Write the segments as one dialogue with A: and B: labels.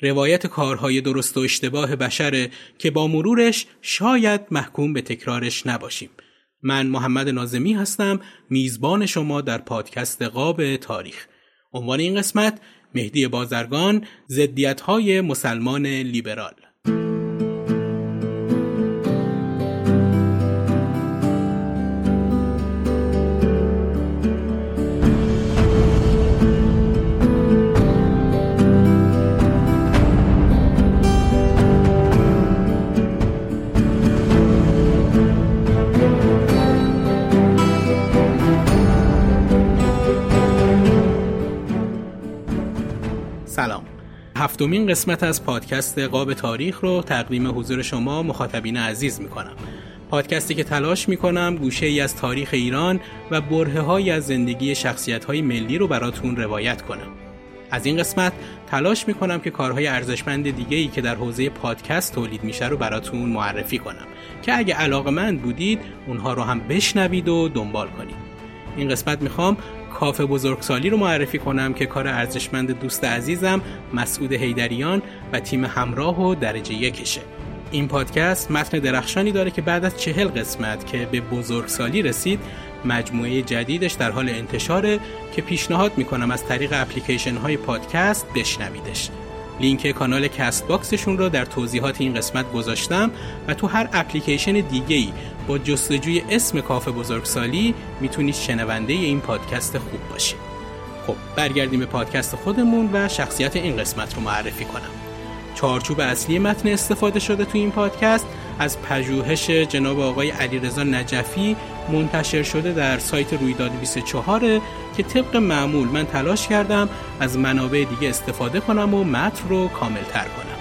A: روایت کارهای درست و اشتباه بشره که با مرورش شاید محکوم به تکرارش نباشیم. من محمد نازمی هستم میزبان شما در پادکست قاب تاریخ. عنوان این قسمت مهدی بازرگان زدیت های مسلمان لیبرال هفتمین قسمت از پادکست قاب تاریخ رو تقدیم حضور شما مخاطبین عزیز می کنم پادکستی که تلاش می کنم گوشه ای از تاریخ ایران و بره های از زندگی شخصیت های ملی رو براتون روایت کنم. از این قسمت تلاش می کنم که کارهای ارزشمند دیگه ای که در حوزه پادکست تولید میشه رو براتون معرفی کنم. که اگه علاقه من بودید اونها رو هم بشنوید و دنبال کنید. این قسمت می‌خوام کافه بزرگسالی رو معرفی کنم که کار ارزشمند دوست عزیزم مسعود حیدریان و تیم همراه و درجه یکشه. این پادکست متن درخشانی داره که بعد از چهل قسمت که به بزرگسالی رسید مجموعه جدیدش در حال انتشاره که پیشنهاد می‌کنم از طریق اپلیکیشن های پادکست بشنویدش. لینک کانال Castbox شون رو در توضیحات این قسمت گذاشتم و تو هر اپلیکیشن دیگه ای با جستجوی اسم کافه بزرگسالی می‌تونید شنونده این پادکست خوب باشید. خب برگردیم به پادکست خودمون و شخصیت این قسمت رو معرفی کنم. چارچوب اصلی متن استفاده شده تو این پادکست از پژوهش جناب آقای علیرضا نجفی منتشر شده در سایت رویداد 24 که طبق معمول من تلاش کردم از منابع دیگه استفاده کنم و متن رو کامل تر کنم.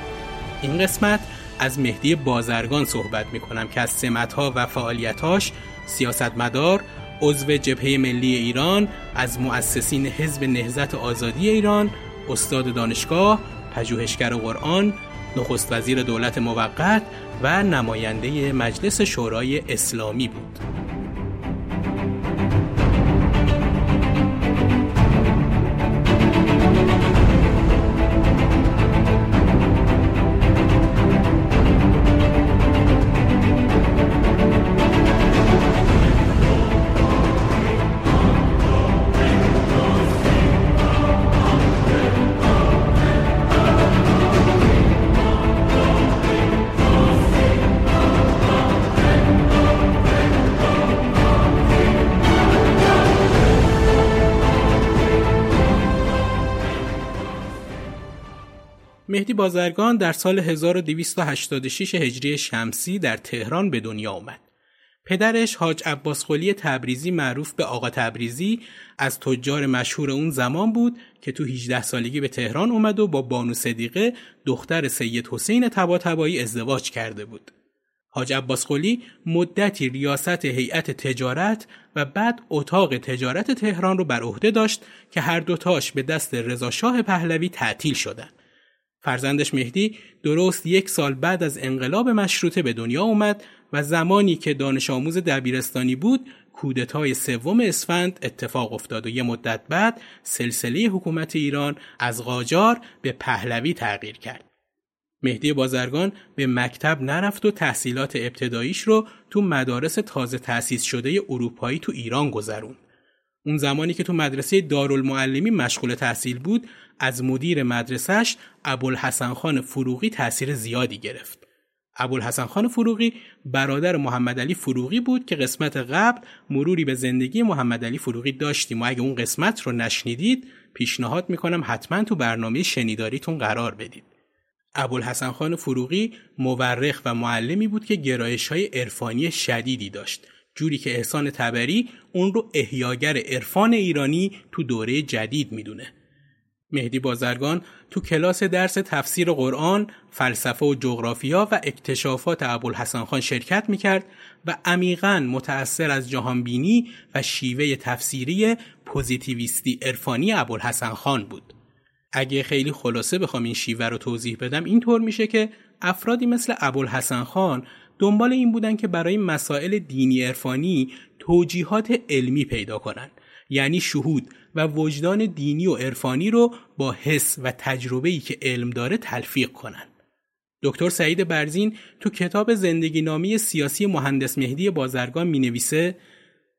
A: این قسمت از مهدی بازرگان صحبت می کنم که از سمتها و فعالیتاش سیاستمدار عضو جبهه ملی ایران از مؤسسین حزب نهزت آزادی ایران استاد دانشگاه پژوهشگر قرآن نخست وزیر دولت موقت و نماینده مجلس شورای اسلامی بود. مهدی بازرگان در سال 1286 هجری شمسی در تهران به دنیا آمد. پدرش حاج عباس خلی تبریزی معروف به آقا تبریزی از تجار مشهور اون زمان بود که تو 18 سالگی به تهران اومد و با بانو صدیقه دختر سید حسین تباتبایی ازدواج کرده بود. حاج عباس قلی مدتی ریاست هیئت تجارت و بعد اتاق تجارت تهران رو بر عهده داشت که هر دوتاش به دست رضاشاه پهلوی تعطیل شدند. فرزندش مهدی درست یک سال بعد از انقلاب مشروطه به دنیا اومد و زمانی که دانش آموز دبیرستانی بود کودتای سوم اسفند اتفاق افتاد و یه مدت بعد سلسله حکومت ایران از قاجار به پهلوی تغییر کرد. مهدی بازرگان به مکتب نرفت و تحصیلات ابتداییش رو تو مدارس تازه تأسیس شده اروپایی تو ایران گذروند. اون زمانی که تو مدرسه دارالمعلمی مشغول تحصیل بود از مدیر مدرسهش ابوالحسن خان فروغی تاثیر زیادی گرفت. ابوالحسن خان فروغی برادر محمد علی فروغی بود که قسمت قبل مروری به زندگی محمد علی فروغی داشتیم و اگه اون قسمت رو نشنیدید پیشنهاد می‌کنم حتما تو برنامه شنیداریتون قرار بدید. ابوالحسن خان فروغی مورخ و معلمی بود که گرایش های عرفانی شدیدی داشت جوری که احسان تبری اون رو احیاگر عرفان ایرانی تو دوره جدید می‌دونه مهدی بازرگان تو کلاس درس تفسیر قرآن، فلسفه و جغرافیا و اکتشافات ابوالحسن خان شرکت می‌کرد و عمیقا متأثر از جهانبینی و شیوه تفسیری پوزیتیویستی عرفانی ابوالحسن خان بود. اگه خیلی خلاصه بخوام این شیوه رو توضیح بدم اینطور میشه که افرادی مثل ابوالحسن خان دنبال این بودن که برای مسائل دینی عرفانی توجیهات علمی پیدا کنن یعنی شهود و وجدان دینی و عرفانی رو با حس و تجربه‌ای که علم داره تلفیق کنن دکتر سعید برزین تو کتاب زندگی نامی سیاسی مهندس مهدی بازرگان می نویسه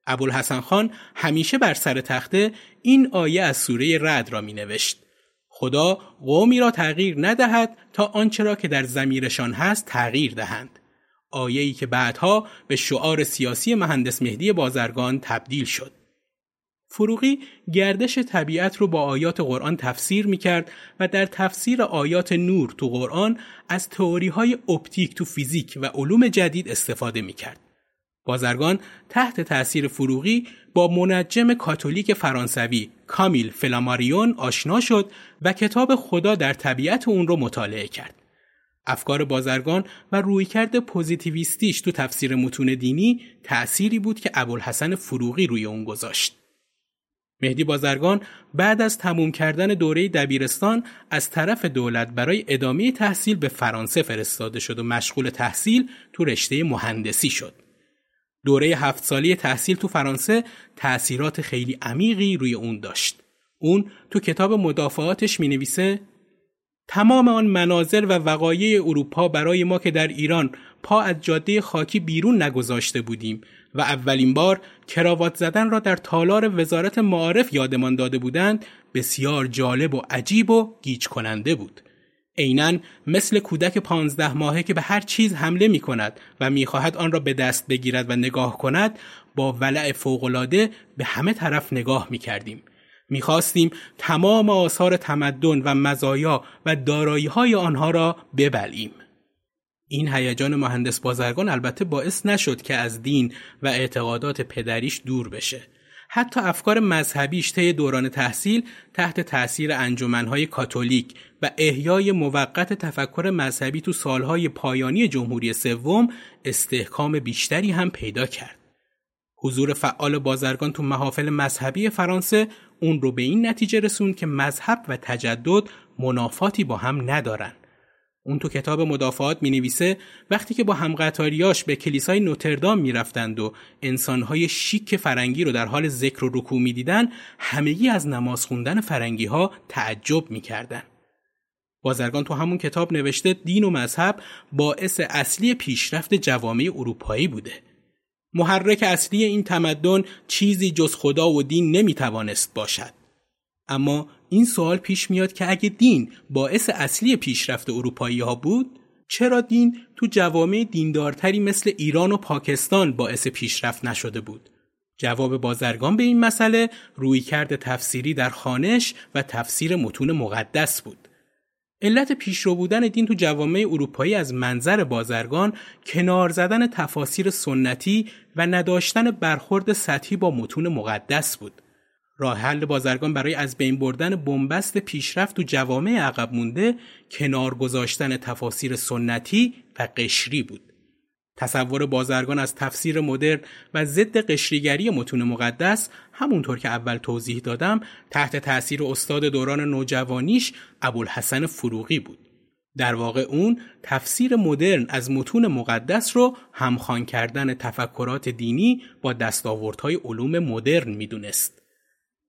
A: ابوالحسن خان همیشه بر سر تخته این آیه از سوره رد را می نوشت. خدا قومی را تغییر ندهد تا آنچه را که در زمیرشان هست تغییر دهند. آیه‌ای که بعدها به شعار سیاسی مهندس مهدی بازرگان تبدیل شد. فروغی گردش طبیعت رو با آیات قرآن تفسیر می کرد و در تفسیر آیات نور تو قرآن از تئوری های اپتیک تو فیزیک و علوم جدید استفاده می کرد. بازرگان تحت تأثیر فروغی با منجم کاتولیک فرانسوی کامیل فلاماریون آشنا شد و کتاب خدا در طبیعت اون رو مطالعه کرد. افکار بازرگان و رویکرد پوزیتیویستیش تو تفسیر متون دینی تأثیری بود که ابوالحسن فروغی روی اون گذاشت. مهدی بازرگان بعد از تموم کردن دوره دبیرستان از طرف دولت برای ادامه تحصیل به فرانسه فرستاده شد و مشغول تحصیل تو رشته مهندسی شد. دوره هفت سالی تحصیل تو فرانسه تأثیرات خیلی عمیقی روی اون داشت. اون تو کتاب مدافعاتش می نویسه تمام آن مناظر و وقایع اروپا برای ما که در ایران پا از جاده خاکی بیرون نگذاشته بودیم و اولین بار کراوات زدن را در تالار وزارت معارف یادمان داده بودند بسیار جالب و عجیب و گیج کننده بود. عینا مثل کودک پانزده ماهه که به هر چیز حمله می کند و می‌خواهد آن را به دست بگیرد و نگاه کند با ولع فوقالعاده به همه طرف نگاه می کردیم. می‌خواستیم تمام آثار تمدن و مزایا و دارایی های آنها را ببلیم. این هیجان مهندس بازرگان البته باعث نشد که از دین و اعتقادات پدریش دور بشه. حتی افکار مذهبیش طی دوران تحصیل تحت تأثیر انجمنهای کاتولیک و احیای موقت تفکر مذهبی تو سالهای پایانی جمهوری سوم استحکام بیشتری هم پیدا کرد. حضور فعال بازرگان تو محافل مذهبی فرانسه اون رو به این نتیجه رسوند که مذهب و تجدد منافاتی با هم ندارن. اون تو کتاب مدافعات می نویسه وقتی که با همقطاریاش به کلیسای نوتردام می رفتند و انسانهای شیک فرنگی رو در حال ذکر و رکوع می دیدن همگی از نماز خوندن فرنگی ها تعجب می کردن. بازرگان تو همون کتاب نوشته دین و مذهب باعث اصلی پیشرفت جوامع اروپایی بوده. محرک اصلی این تمدن چیزی جز خدا و دین نمی‌توانست باشد. اما این سوال پیش میاد که اگه دین باعث اصلی پیشرفت اروپایی ها بود چرا دین تو جوامع دیندارتری مثل ایران و پاکستان باعث پیشرفت نشده بود؟ جواب بازرگان به این مسئله رویکرد تفسیری در خانش و تفسیر متون مقدس بود. علت پیشرو بودن دین تو جوامع اروپایی از منظر بازرگان کنار زدن تفاسیر سنتی و نداشتن برخورد سطحی با متون مقدس بود. راه حل بازرگان برای از بین بردن بنبست پیشرفت تو جوامع عقب مونده کنار گذاشتن تفاسیر سنتی و قشری بود. تصور بازرگان از تفسیر مدرن و ضد قشریگری متون مقدس همونطور که اول توضیح دادم تحت تأثیر استاد دوران نوجوانیش ابوالحسن فروغی بود. در واقع اون تفسیر مدرن از متون مقدس رو همخوان کردن تفکرات دینی با دستاوردهای علوم مدرن می‌دونست.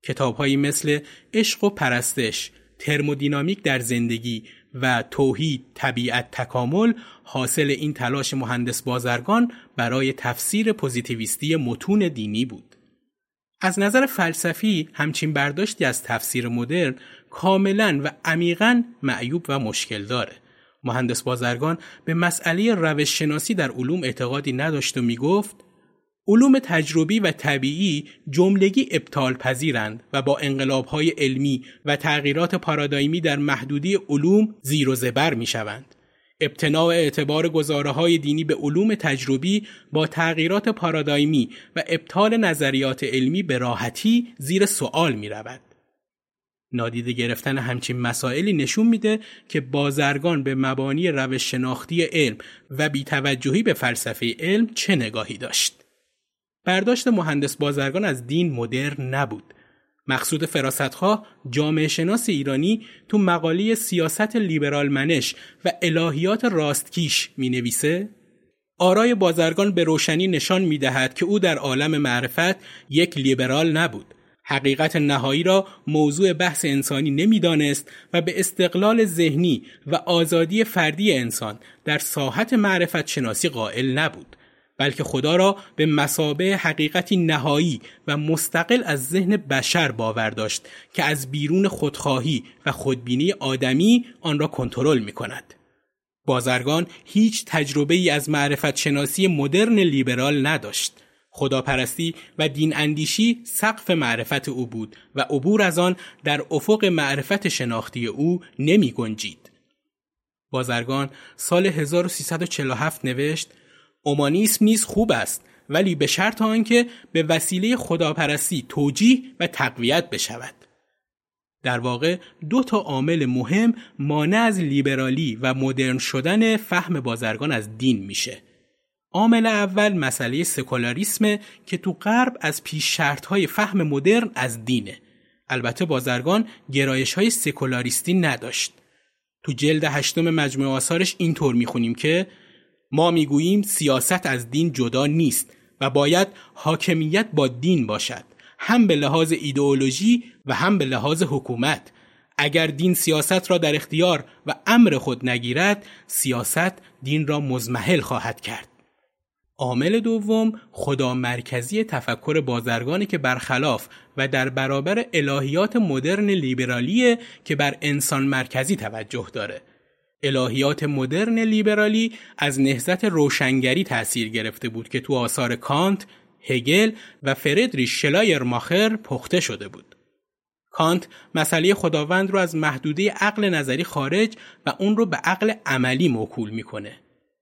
A: کتابهایی مثل عشق و پرستش، ترمودینامیک در زندگی و توحید، طبیعت، تکامل حاصل این تلاش مهندس بازرگان برای تفسیر پوزیتیویستی متون دینی بود. از نظر فلسفی همچین برداشتی از تفسیر مدرن کاملا و عمیقا معیوب و مشکل داره. مهندس بازرگان به مسئله روش شناسی در علوم اعتقادی نداشت و می گفت علوم تجربی و طبیعی جملگی ابطال پذیرند و با انقلابهای علمی و تغییرات پارادایمی در محدودی علوم زیر و زبر می شوند. ابتناع اعتبار گزاره های دینی به علوم تجربی با تغییرات پارادایمی و ابطال نظریات علمی به راحتی زیر سوال می رود. نادیده گرفتن همچین مسائلی نشون میده که بازرگان به مبانی روش شناختی علم و بیتوجهی به فلسفه علم چه نگاهی داشت. برداشت مهندس بازرگان از دین مدرن نبود. مقصود فراستخواه جامعه شناس ایرانی تو مقاله سیاست لیبرال منش و الهیات راستکیش می نویسه آرای بازرگان به روشنی نشان می دهد که او در عالم معرفت یک لیبرال نبود. حقیقت نهایی را موضوع بحث انسانی نمی‌دانست و به استقلال ذهنی و آزادی فردی انسان در ساحت معرفت شناسی قائل نبود. بلکه خدا را به مسابه حقیقتی نهایی و مستقل از ذهن بشر باور داشت که از بیرون خودخواهی و خودبینی آدمی آن را کنترل می کند. بازرگان هیچ تجربه ای از معرفت شناسی مدرن لیبرال نداشت. خداپرستی و دین اندیشی سقف معرفت او بود و عبور از آن در افق معرفت شناختی او نمی گنجید. بازرگان سال 1347 نوشت اومانیسم نیز خوب است ولی به شرط آنکه به وسیله خداپرستی توجیه و تقویت بشود. در واقع دو تا عامل مهم مانع از لیبرالی و مدرن شدن فهم بازرگان از دین میشه. عامل اول مسئله سکولاریسم که تو غرب از پیش های فهم مدرن از دینه. البته بازرگان گرایش های سکولاریستی نداشت. تو جلد هشتم مجموعه آثارش اینطور می‌خونیم که ما می‌گوییم سیاست از دین جدا نیست و باید حاکمیت با دین باشد هم به لحاظ ایدئولوژی و هم به لحاظ حکومت. اگر دین سیاست را در اختیار و امر خود نگیرد سیاست دین را مزمحل خواهد کرد. عامل دوم خدا مرکزی تفکر بازرگانی که برخلاف و در برابر الهیات مدرن لیبرالیه که بر انسان مرکزی توجه داره. الهیات مدرن لیبرالی از نهزت روشنگری تأثیر گرفته بود که تو آثار کانت، هگل و فردریش ماخر پخته شده بود. کانت مسئله خداوند رو از محدوده عقل نظری خارج و اون رو به عقل عملی موکول می‌کنه.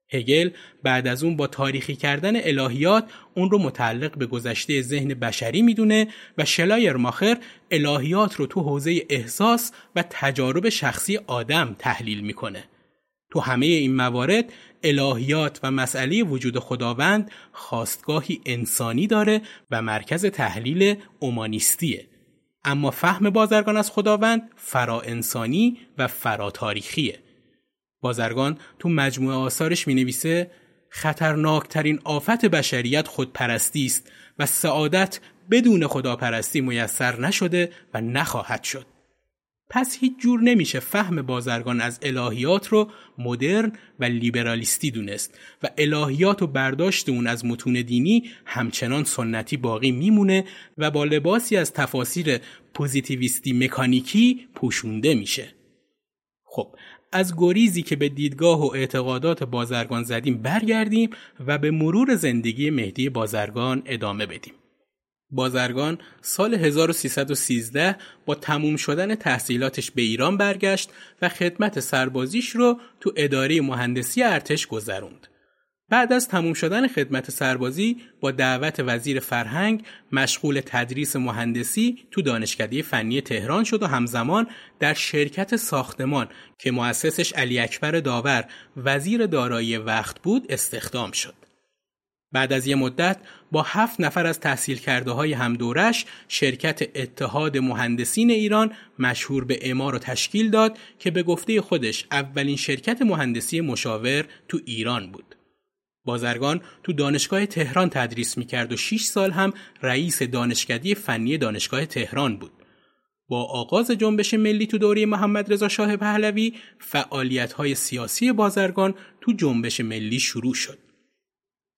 A: هگل بعد از اون با تاریخی کردن الهیات اون رو متعلق به گذشته ذهن بشری می‌دونه و شلایرماخر الهیات رو تو حوزه احساس و تجارب شخصی آدم تحلیل می‌کنه. تو همه این موارد الهیات و مسئله وجود خداوند خواستگاهی انسانی داره و مرکز تحلیل اومانیستیه. اما فهم بازرگان از خداوند فرا انسانی و فرا تاریخیه. بازرگان تو مجموعه آثارش می نویسه خطرناکترین آفت بشریت خودپرستی است و سعادت بدون خداپرستی میسر نشده و نخواهد شد. پس هیچ جور نمیشه فهم بازرگان از الهیات رو مدرن و لیبرالیستی دونست و الهیات و برداشت اون از متون دینی همچنان سنتی باقی میمونه و با لباسی از تفاسیر پوزیتیویستی مکانیکی پوشونده میشه. خب از گریزی که به دیدگاه و اعتقادات بازرگان زدیم برگردیم و به مرور زندگی مهدی بازرگان ادامه بدیم. بازرگان سال 1313 با تموم شدن تحصیلاتش به ایران برگشت و خدمت سربازیش رو تو اداره مهندسی ارتش گذروند. بعد از تموم شدن خدمت سربازی با دعوت وزیر فرهنگ مشغول تدریس مهندسی تو دانشکده فنی تهران شد و همزمان در شرکت ساختمان که مؤسسش علی اکبر داور وزیر دارایی وقت بود استخدام شد. بعد از یه مدت با هفت نفر از تحصیل کرده های همدورش شرکت اتحاد مهندسین ایران مشهور به اما رو تشکیل داد که به گفته خودش اولین شرکت مهندسی مشاور تو ایران بود. بازرگان تو دانشگاه تهران تدریس می‌کرد و 6 سال هم رئیس دانشکدی فنی دانشگاه تهران بود. با آغاز جنبش ملی تو دوره محمد رضا شاه پهلوی فعالیت های سیاسی بازرگان تو جنبش ملی شروع شد.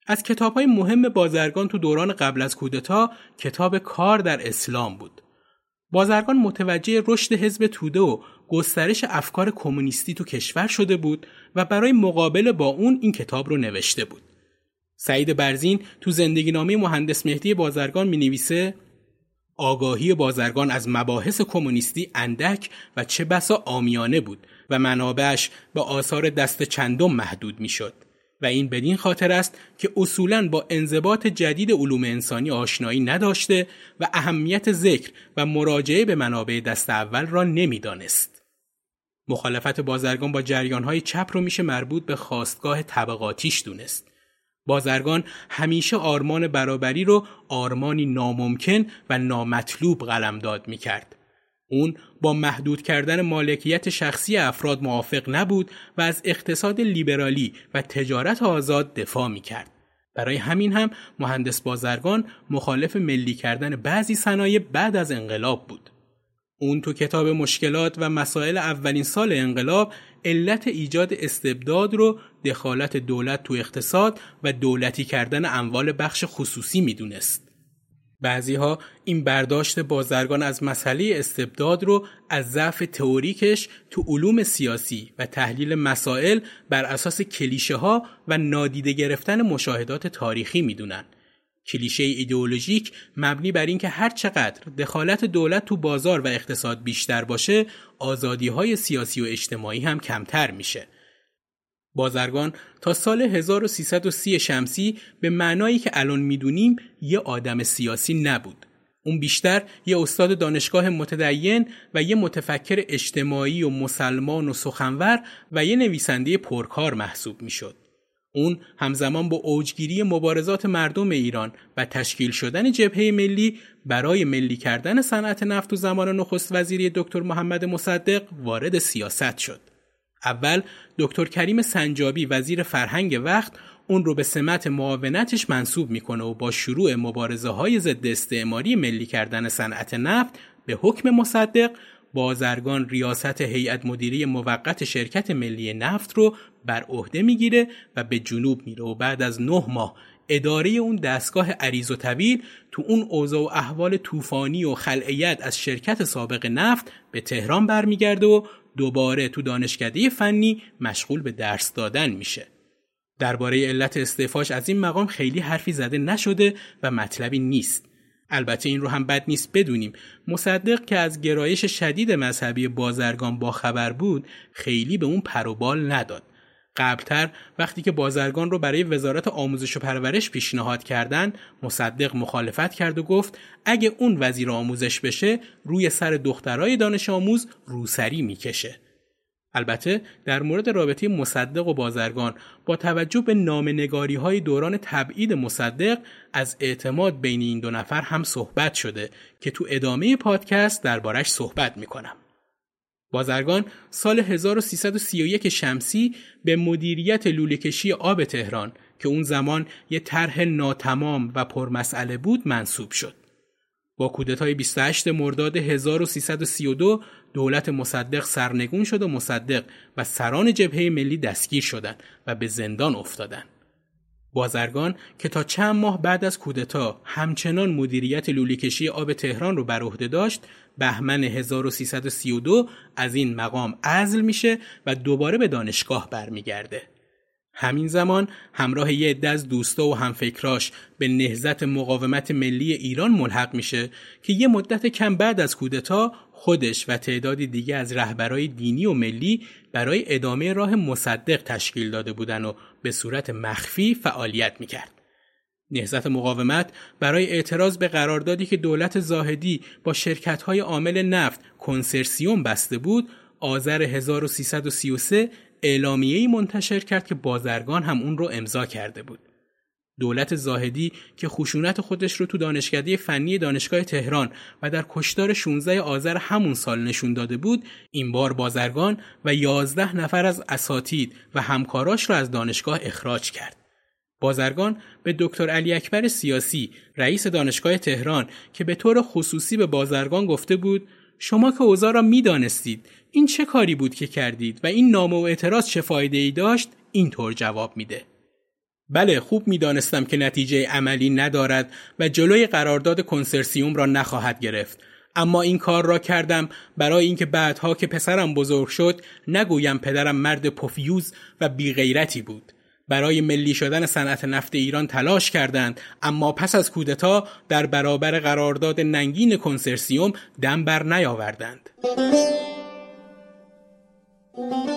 A: از کتاب های مهم بازرگان تو دوران قبل از کودتا کتاب کار در اسلام بود. بازرگان متوجه رشد حزب توده و گسترش افکار کمونیستی تو کشور شده بود و برای مقابله با اون این کتاب رو نوشته بود. سعید برزین تو زندگی نامه مهندس مهدی بازرگان می نویسه آگاهی بازرگان از مباحث کمونیستی اندک و چه بسا آمیانه بود و منابعش به آثار دست چندم محدود می شد. و این بدین خاطر است که اصولا با انضباط جدید علوم انسانی آشنایی نداشته و اهمیت ذکر و مراجعه به منابع دست اول را نمی‌دانست. مخالفت بازرگان با جریانهای چپ رو میشه مربوط به خواستگاه طبقاتیش دونست. بازرگان همیشه آرمان برابری رو آرمانی ناممکن و نامطلوب قلمداد می‌کرد. اون با محدود کردن مالکیت شخصی افراد موافق نبود و از اقتصاد لیبرالی و تجارت آزاد دفاع می کرد. برای همین هم مهندس بازرگان مخالف ملی کردن بعضی صنایع بعد از انقلاب بود. اون تو کتاب مشکلات و مسائل اولین سال انقلاب علت ایجاد استبداد رو دخالت دولت تو اقتصاد و دولتی کردن اموال بخش خصوصی می‌دونست. بعضیها این برداشت بازرگان از مسئله استبداد رو از ضعف تئوریکش تو علوم سیاسی و تحلیل مسائل بر اساس کلیشه ها و نادیده گرفتن مشاهدات تاریخی می‌دونن. کلیشه ایدئولوژیک مبنی بر اینکه هر چقدر دخالت دولت تو بازار و اقتصاد بیشتر باشه، آزادی های سیاسی و اجتماعی هم کمتر میشه. بازرگان تا سال 1330 شمسی به معنایی که الان می‌دونیم یه آدم سیاسی نبود. اون بیشتر یه استاد دانشگاه متدین و یه متفکر اجتماعی و مسلمان و سخنور و یه نویسنده پرکار محسوب می‌شد. اون همزمان با اوجگیری مبارزات مردم ایران و تشکیل شدن جبهه ملی برای ملی کردن صنعت نفت و زمان نخست وزیری دکتر محمد مصدق وارد سیاست شد. اول دکتر کریم سنجابی وزیر فرهنگ وقت اون رو به سمت معاونتش منصوب می‌کنه و با شروع مبارزه های ضد استعماری ملی کردن صنعت نفت به حکم مصدق بازرگان ریاست هیئت مدیره موقت شرکت ملی نفت رو بر عهده می‌گیره و به جنوب میره و بعد از نه ماه اداره اون دستگاه عریض و طویل تو اون اوضاع و احوال طوفانی و خلعیت از شرکت سابق نفت به تهران برمیگرده و دوباره تو دانشکده فنی مشغول به درس دادن میشه. درباره علت استعفاش از این مقام خیلی حرفی زده نشده و مطلبی نیست. البته این رو هم بد نیست بدونیم. مصدق که از گرایش شدید مذهبی بازرگان با خبر بود خیلی به اون پروبال نداد. قبلتر وقتی که بازرگان رو برای وزارت آموزش و پرورش پیشنهاد کردن مصدق مخالفت کرد و گفت اگه اون وزیر آموزش بشه روی سر دخترای دانش آموز روسری می‌کشه. البته در مورد رابطه مصدق و بازرگان با توجه به نامنگاری های دوران تبعید مصدق از اعتماد بین این دو نفر هم صحبت شده که تو ادامه پادکست دربارش صحبت می‌کنم. بازرگان سال 1331 شمسی به مدیریت لوله‌کشی آب تهران که اون زمان یه طرح ناتمام و پرمسئله بود منصوب شد. با کودتای 28 مرداد 1332 دولت مصدق سرنگون شد و مصدق و سران جبهه ملی دستگیر شدند و به زندان افتادند. بازرگان که تا چند ماه بعد از کودتا همچنان مدیریت لولیکشی آب تهران رو بر عهده داشت بهمن 1332 از این مقام عزل میشه و دوباره به دانشگاه برمیگرده. همین زمان همراه یه عده از دوستا و همفکراش به نهزت مقاومت ملی ایران ملحق میشه که یه مدت کم بعد از کودتا خودش و تعدادی دیگه از رهبرای دینی و ملی برای ادامه راه مصدق تشکیل داده بودن و به صورت مخفی فعالیت می‌کرد. نهزت مقاومت برای اعتراض به قراردادی که دولت زاهدی با شرکت‌های عامل نفت کنسرسیوم بسته بود، آذر 1333 اعلامیه‌ای منتشر کرد که بازرگان هم اون رو امضا کرده بود. دولت زاهدی که خشونت خودش رو تو دانشکده فنی دانشگاه تهران و در کشتار 16 آذر همون سال نشون داده بود این بار بازرگان و 11 نفر از اساتید و همکاراش را از دانشگاه اخراج کرد بازرگان به دکتر علی اکبر سیاسی رئیس دانشگاه تهران که به طور خصوصی به بازرگان گفته بود شما که اوضاع را می‌دانستید این چه کاری بود که کردید و این نامه و اعتراض چه فایده ای داشت؟ اینطور جواب میده. بله خوب می‌دانستم که نتیجه عملی ندارد و جلوی قرارداد کنسرسیوم را نخواهد گرفت. اما این کار را کردم برای اینکه بعدها که پسرم بزرگ شد نگویم پدرم مرد پفیوز و بیغیرتی بود. برای ملی شدن صنعت نفت ایران تلاش کردند اما پس از کودتا در برابر قرارداد ننگین کنسرسیوم دم بر نیاوردند.
B: Thank you.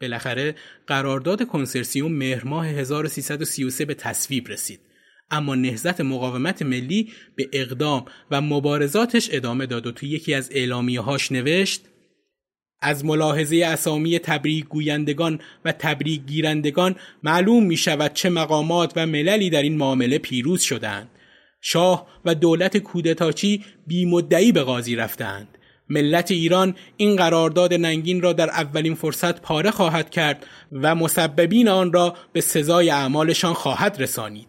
A: بالاخره قرارداد کنسرسیوم مهر ماه 1333 به تصویب رسید اما نهزت مقاومت ملی به اقدام و مبارزاتش ادامه داد و توی یکی از اعلامیه هاش نوشت از ملاحظه اسامی تبریک گویندگان و تبریک گیرندگان معلوم می شود چه مقامات و مللی در این معامله پیروز شدند. شاه و دولت کودتاچی بی مدعی به قاضی رفتند. ملت ایران این قرارداد ننگین را در اولین فرصت پاره خواهد کرد و مسببین آن را به سزای اعمالشان خواهد رسانید.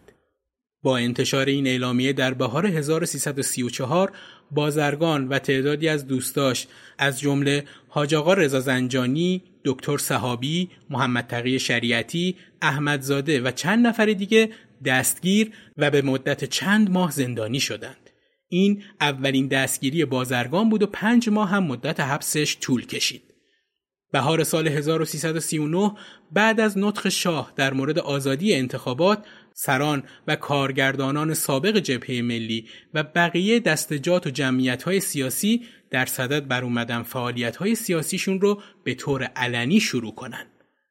A: با انتشار این اعلامیه در بهار 1334 بازرگان و تعدادی از دوستاش از جمله حاج آقا رضا زنجانی، دکتر صحابی، محمد تقی شریعتی، احمدزاده و چند نفر دیگه دستگیر و به مدت چند ماه زندانی شدند. این اولین دستگیری بازرگان بود و پنج ماه هم مدت حبسش طول کشید. بهار سال 1339 بعد از نطق شاه در مورد آزادی انتخابات سران و کارگردانان سابق جبهه ملی و بقیه دستجات و جمعیت سیاسی در صدد بر اومدن فعالیت سیاسیشون رو به طور علنی شروع کنند.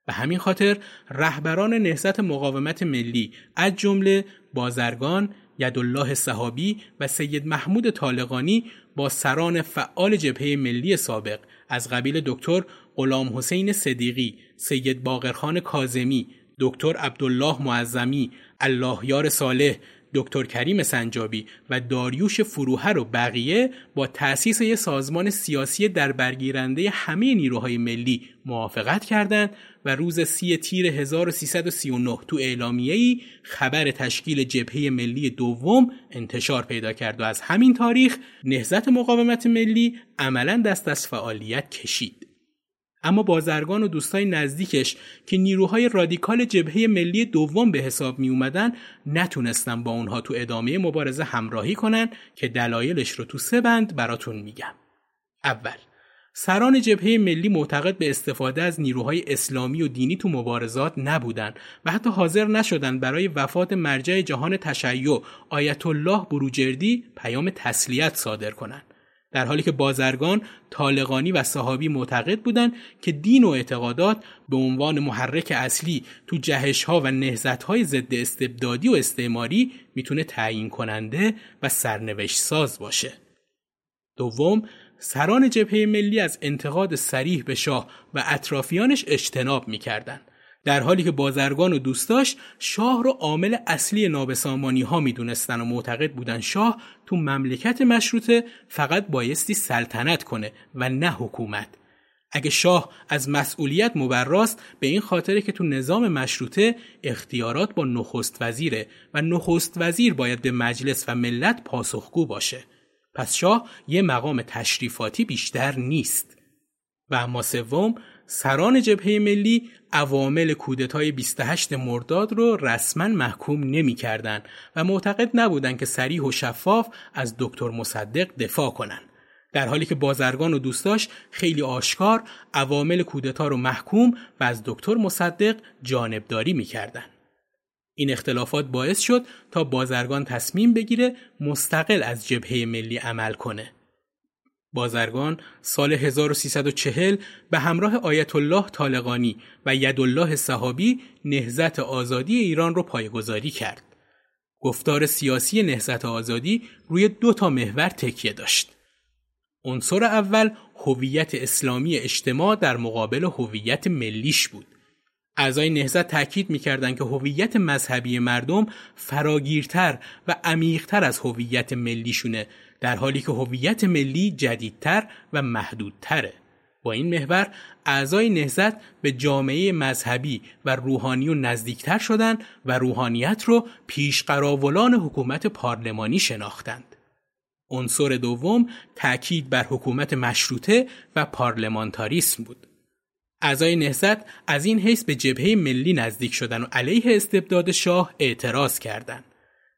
A: به همین خاطر رهبران نهضت مقاومت ملی از جمله بازرگان، یدالله صحابی و سید محمود طالقانی با سران فعال جبهه ملی سابق از قبیل دکتر غلام حسین صدیقی، سید باقرخان کازمی، دکتر عبدالله معظمی، الله یار صالح، دکتر کریم سنجابی و داریوش فروهر و بقیه با تأسیس یک سازمان سیاسی در برگیرنده همه نیروهای ملی موافقت کردند و روز سی تیر 1339 تو اعلامیه‌ای خبر تشکیل جبهه ملی دوم انتشار پیدا کرد و از همین تاریخ نهضت مقاومت ملی عملا دست از فعالیت کشید. اما بازرگان و دوستای نزدیکش که نیروهای رادیکال جبهه ملی دوم به حساب می اومدن نتونستن با اونها تو ادامه مبارزه همراهی کنن که دلایلش رو تو سه بند براتون میگم. اول سران جبهه ملی معتقد به استفاده از نیروهای اسلامی و دینی تو مبارزات نبودند و حتی حاضر نشدند برای وفات مرجع جهان تشیع آیت الله بروجردی پیام تسلیت صادر کنند. در حالی که بازرگان، طالقانی و صحابی معتقد بودند که دین و اعتقادات به عنوان محرک اصلی تو جهش ها و نهزت های ضد استبدادی و استعماری می‌تونه تعیین کننده و سرنوشت ساز باشه. دوم، سران جبهه ملی از انتقاد سریح به شاه و اطرافیانش اجتناب می‌کردند. در حالی که بازرگان و دوستاش شاه رو عامل اصلی نابسامانی ها می‌دونستن و معتقد بودن شاه تو مملکت مشروطه فقط بایستی سلطنت کنه و نه حکومت. اگه شاه از مسئولیت مبراست به این خاطره که تو نظام مشروطه اختیارات با نخست وزیره و نخست وزیر باید به مجلس و ملت پاسخگو باشه. پس شاه یه مقام تشریفاتی بیشتر نیست. و اما سوم سران جبهه ملی عوامل کودتای 28 مرداد رو رسما محکوم نمی کردن و معتقد نبودند که سریح و شفاف از دکتر مصدق دفاع کنند. در حالی که بازرگان و دوستاش خیلی آشکار عوامل کودتا رو محکوم و از دکتر مصدق جانبداری می‌کردن. این اختلافات باعث شد تا بازرگان تصمیم بگیره مستقل از جبهه ملی عمل کنه. بازرگان سال 1340 به همراه آیت الله طالقانی و یدالله صحابی نهزت آزادی ایران را پایگذاری کرد. گفتار سیاسی نهزت آزادی روی دو تا محور تکیه داشت. عنصر اول هویت اسلامی اجتماع در مقابل هویت ملیش بود. اعضای نهزت تاکید می‌کردند که هویت مذهبی مردم فراگیرتر و عمیقتر از هویت ملیشونه در حالی که هویت ملی جدیدتر و محدودتره با این محور اعضای نهزت به جامعه مذهبی و روحانی و نزدیکتر شدند و روحانیت رو پیشقراولان حکومت پارلمانی شناختند. عنصر دوم تأکید بر حکومت مشروطه و پارلمانتاریسم بود. اعضای نهزت از این حیث به جبهه ملی نزدیک شدن و علیه استبداد شاه اعتراض کردند.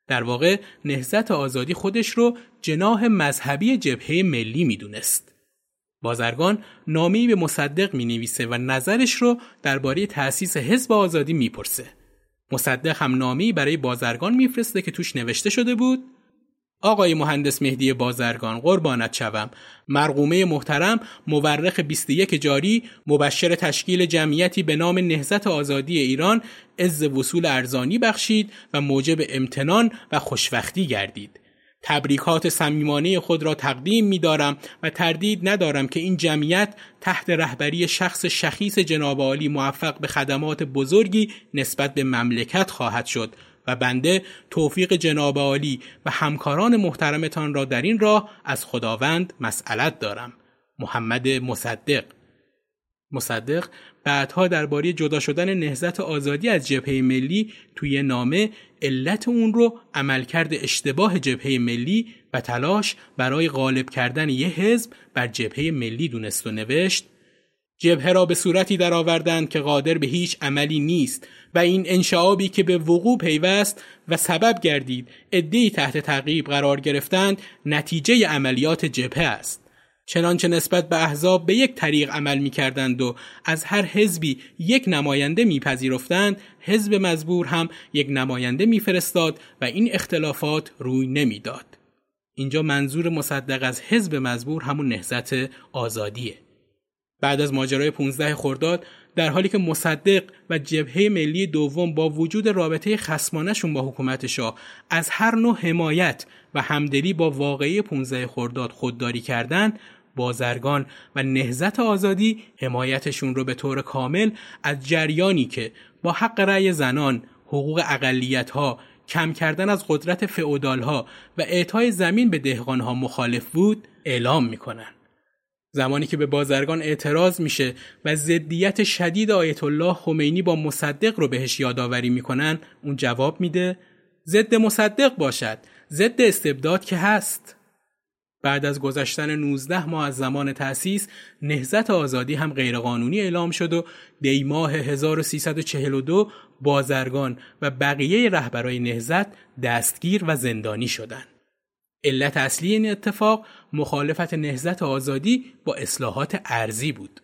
A: در واقع نهزت آزادی خودش رو جناه مذهبی جبهه ملی می‌دونست. بازرگان نامی به مصدق می نویسه و نظرش رو درباره تأسیس حزب آزادی می‌پرسه. مصدق هم نامی برای بازرگان میفرسته که توش نوشته شده بود آقای مهندس مهدی بازرگان قربانت شوم. مرقومه محترم مورخ 21 جاری مبشر تشکیل جمعیتی به نام نهزت آزادی ایران عز وصول ارزانی بخشید و موجب امتنان و خوشوقتی گردید. تبریکات صمیمانه خود را تقدیم می دارم و تردید ندارم که این جمعیت تحت رهبری شخص شخیص جناب عالی موفق به خدمات بزرگی نسبت به مملکت خواهد شد. و بنده توفیق جناب عالی و همکاران محترمتان را در این راه از خداوند مسئلت دارم. محمد مصدق. مصدق بعدها درباره جدا شدن نهزت آزادی از جبهه ملی توی نامه علت اون رو عملکرد اشتباه جبهه ملی و تلاش برای غالب کردن یه حزب بر جبهه ملی دونست و نوشت جبهه را به صورتی درآوردند که قادر به هیچ عملی نیست و این انشعابی که به وقوع پیوست و سبب گردید عدهای تحت تعقیب قرار گرفتند نتیجه عملیات جبهه است چنانچه نسبت به احزاب به یک طریق عمل می کردند و از هر حزبی یک نماینده میپذیرفتند حزب مزبور هم یک نماینده میفرستاد و این اختلافات روی نمی‌داد. اینجا منظور مصدق از حزب مزبور همون نهزت آزادیه. بعد از ماجرای 15 خرداد در حالی که مصدق و جبهه ملی دوم با وجود رابطه خسمانشون با حکومت شاه از هر نوع حمایت و همدلی با واقعی 15 خرداد خودداری کردند بازرگان و نهزت آزادی حمایتشون رو به طور کامل از جریانی که با حق رأی زنان، حقوق اقلیت ها، کم کردن از قدرت فعودال ها و اعطای زمین به دهقان ها مخالف بود اعلام می‌کنن. زمانی که به بازرگان اعتراض میشه و ضدیت شدید آیت الله خمینی با مصدق رو بهش یادآوری می‌کنن اون جواب میده ضد مصدق باشد ضد استبداد که هست بعد از گذشتن 19 ماه از زمان تأسیس نهزت آزادی هم غیرقانونی اعلام شد و دی ماه 1342 بازرگان و بقیه رهبرای نهزت دستگیر و زندانی شدند. علت اصلی این اتفاق مخالفت نهزت آزادی با اصلاحات ارزی بود.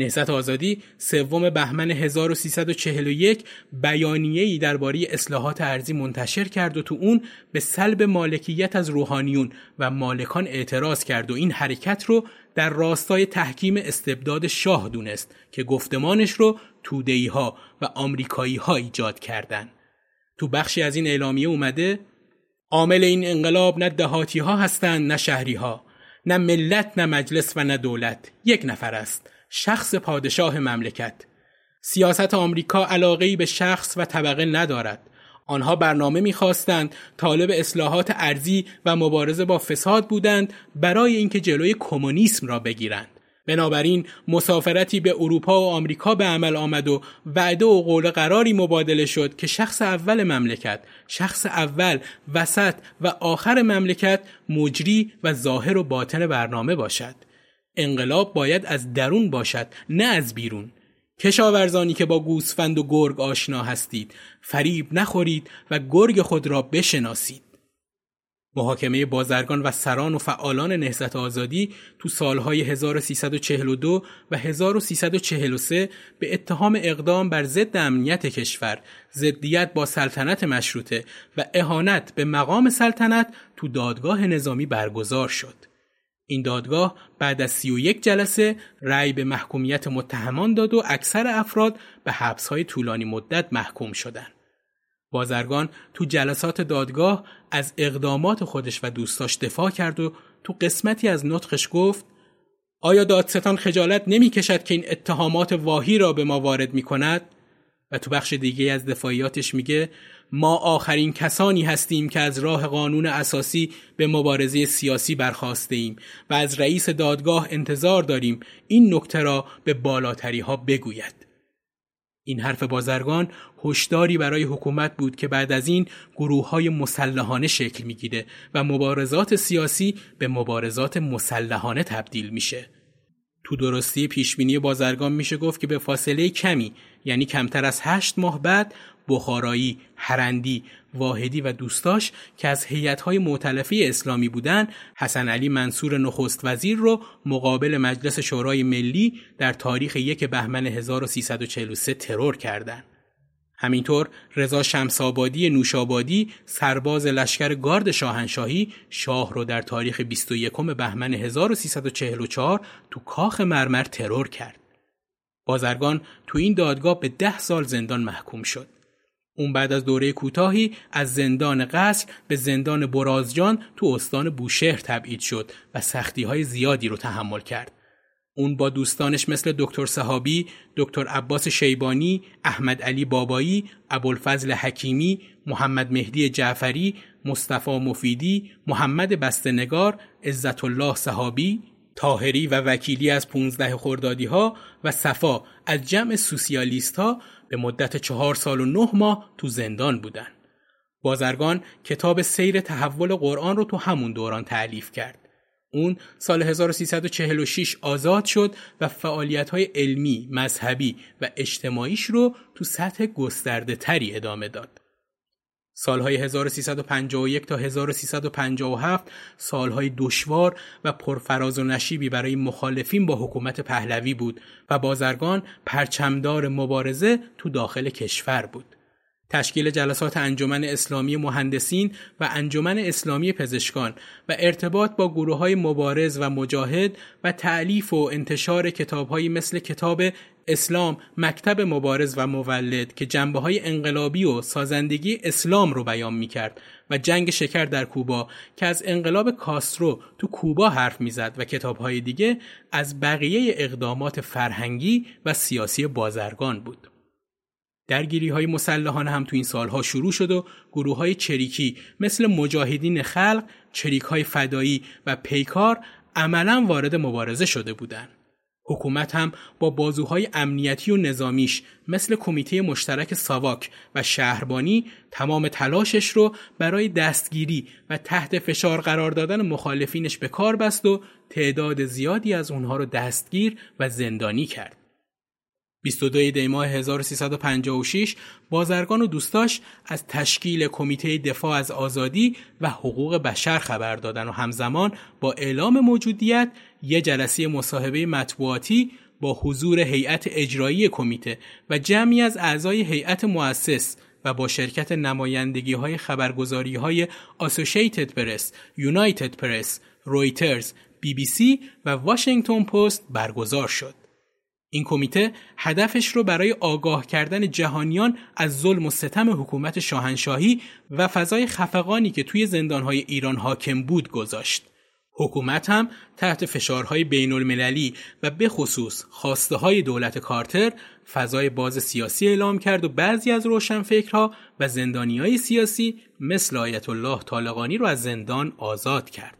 A: نهضت آزادی سوم بهمن 1341 بیانیه‌ای درباره اصلاحات ارزی منتشر کرد و تو اون به سلب مالکیت از روحانیون و مالکان اعتراض کرد و این حرکت رو در راستای تحکیم استبداد شاه دونست که گفتمانش رو تودهی ها و آمریکایی ها ایجاد کردن. تو بخشی از این اعلامیه اومده عامل این انقلاب نه دهاتی ها هستند نه شهری ها نه ملت نه مجلس و نه دولت. یک نفر است شخص پادشاه مملکت. سیاست آمریکا علاقه به شخص و طبقه ندارد. آنها برنامه می‌خواستند طالب اصلاحات ارزی و مبارزه با فساد بودند برای اینکه جلوی کمونیسم را بگیرند. بنابراین مسافرتی به اروپا و آمریکا به عمل آمد و وعده و قول قراری مبادله شد که شخص اول مملکت شخص اول وسط و آخر مملکت مجری و ظاهر و باطن برنامه باشد. انقلاب باید از درون باشد نه از بیرون. کشاورزانی که با گوسفند و گرگ آشنا هستید فریب نخورید و گرگ خود را بشناسید. محاکمه بازرگان و سران و فعالان نهضت آزادی تو سالهای 1342 و 1343 به اتهام اقدام بر ضد امنیت کشور، ضدیت با سلطنت مشروطه و اهانت به مقام سلطنت تو دادگاه نظامی برگزار شد. این دادگاه بعد از 31 جلسه رأی به محکومیت متهمان داد و اکثر افراد به حبسهای طولانی مدت محکوم شدند. بازرگان تو جلسات دادگاه از اقدامات خودش و دوستاش دفاع کرد و تو قسمتی از نطقش گفت آیا دادستان خجالت نمی کشد که این اتهامات واهی را به ما وارد می کند؟ و تو بخش دیگه از دفاعیاتش میگه ما آخرین کسانی هستیم که از راه قانون اساسی به مبارزه سیاسی برخواسته ایم و از رئیس دادگاه انتظار داریم این نکته را به بالاتری ها بگوید. این حرف بازرگان هشداری برای حکومت بود که بعد از این گروه های مسلحانه شکل می‌گیره و مبارزات سیاسی به مبارزات مسلحانه تبدیل میشه. تو درستی پیشبینی بازرگان میشه گفت که به فاصله کمی یعنی کمتر از هشت ماه بعد بخارایی، هرندی، واحدی و دوستاش که از هیئت‌های معتلفه اسلامی بودن حسن علی منصور نخست وزیر رو مقابل مجلس شورای ملی در تاریخ یک بهمن 1343 ترور کردند. همینطور رضا شمسابادی نوشابادی سرباز لشکر گارد شاهنشاهی شاه رو در تاریخ 21 بهمن 1344 تو کاخ مرمر ترور کرد. بازرگان تو این دادگاه به ده سال زندان محکوم شد. اون بعد از دوره کوتاهی از زندان قصر به زندان برازجان تو استان بوشهر تبعید شد و سختی های زیادی رو تحمل کرد. اون با دوستانش مثل دکتر صحابی، دکتر عباس شیبانی، احمد علی بابایی، ابوالفضل حکیمی، محمد مهدی جعفری، مصطفی مفیدی، محمد بستنگار، عزت الله صحابی، تاهری و وکیلی از 15 خردادی ها و صفا از جمع سوسیالیست ها به مدت چهار سال و نه ماه تو زندان بودن. بازرگان کتاب سیر تحول قرآن رو تو همون دوران تعلیف کرد. اون سال 1346 آزاد شد و فعالیت های علمی، مذهبی و اجتماعیش رو تو سطح گسترده تری ادامه داد. سالهای 1351 تا 1357 سالهای دشوار و پرفراز و نشیبی برای مخالفین با حکومت پهلوی بود و بازرگان پرچمدار مبارزه تو داخل کشور بود. تشکیل جلسات انجمن اسلامی مهندسین و انجمن اسلامی پزشکان و ارتباط با گروه های مبارز و مجاهد و تعلیف و انتشار کتاب مثل کتاب اسلام مکتب مبارز و مولد که جنبه های انقلابی و سازندگی اسلام رو بیان می کرد و جنگ شکر در کوبا که از انقلاب کاسترو تو کوبا حرف می‌زد و کتاب های دیگه از بقیه اقدامات فرهنگی و سیاسی بازرگان بود. درگیری های مسلحانه هم تو این سالها شروع شد و گروه های چریکی مثل مجاهدین خلق، چریک های فدایی و پیکار عملا وارد مبارزه شده بودند. حکومت هم با بازوهای امنیتی و نظامیش مثل کمیته مشترک ساواک و شهربانی تمام تلاشش رو برای دستگیری و تحت فشار قرار دادن مخالفینش به کار بست و تعداد زیادی از اونها رو دستگیر و زندانی کرد. 22 دی ماه 1356 بازرگان و دوستاش از تشکیل کمیته دفاع از آزادی و حقوق بشر خبر دادن و همزمان با اعلام موجودیت یه جلسه مصاحبه مطبوعاتی با حضور هیئت اجرایی کمیته و جمعی از اعضای هیئت مؤسس و با شرکت نمایندگی های خبرگزاری های Associated Press، United Press، رویترز، بی بی سی و واشنگتن پست برگزار شد. این کمیته هدفش رو برای آگاه کردن جهانیان از ظلم و ستم حکومت شاهنشاهی و فضای خفقانی که توی زندانهای ایران حاکم بود گذاشت. حکومت هم تحت فشارهای بین المللی و به خصوص خواسته های دولت کارتر فضای باز سیاسی اعلام کرد و بعضی از روشنفکرها و زندانی های سیاسی مثل آیت الله طالقانی رو از زندان آزاد کرد.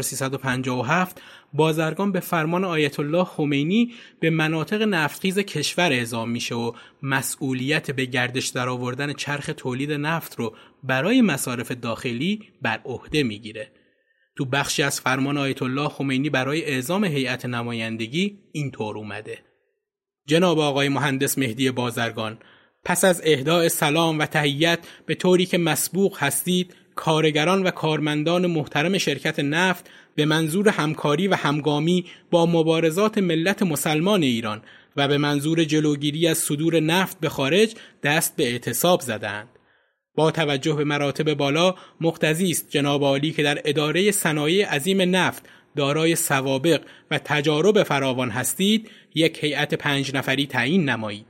A: 1357 بازرگان به فرمان آیت الله خمینی به مناطق نفتخیز کشور اعزام میشه و مسئولیت به گردش درآوردن چرخ تولید نفت رو برای مصارف داخلی بر عهده می‌گیره. تو بخشی از فرمان آیت الله خمینی برای اعزام هیئت نمایندگی اینطور اومده. جناب آقای مهندس مهدی بازرگان پس از اهداع سلام و تهیت به طوری که مسبوق هستید کارگران و کارمندان محترم شرکت نفت به منظور همکاری و همگامی با مبارزات ملت مسلمان ایران و به منظور جلوگیری از صدور نفت به خارج دست به اعتصاب زدند. با توجه به مراتب بالا مقتضی است جناب عالی که در اداره صنایع عظیم نفت دارای سوابق و تجارب فراوان هستید یک هیئت پنج نفری تعیین نمایید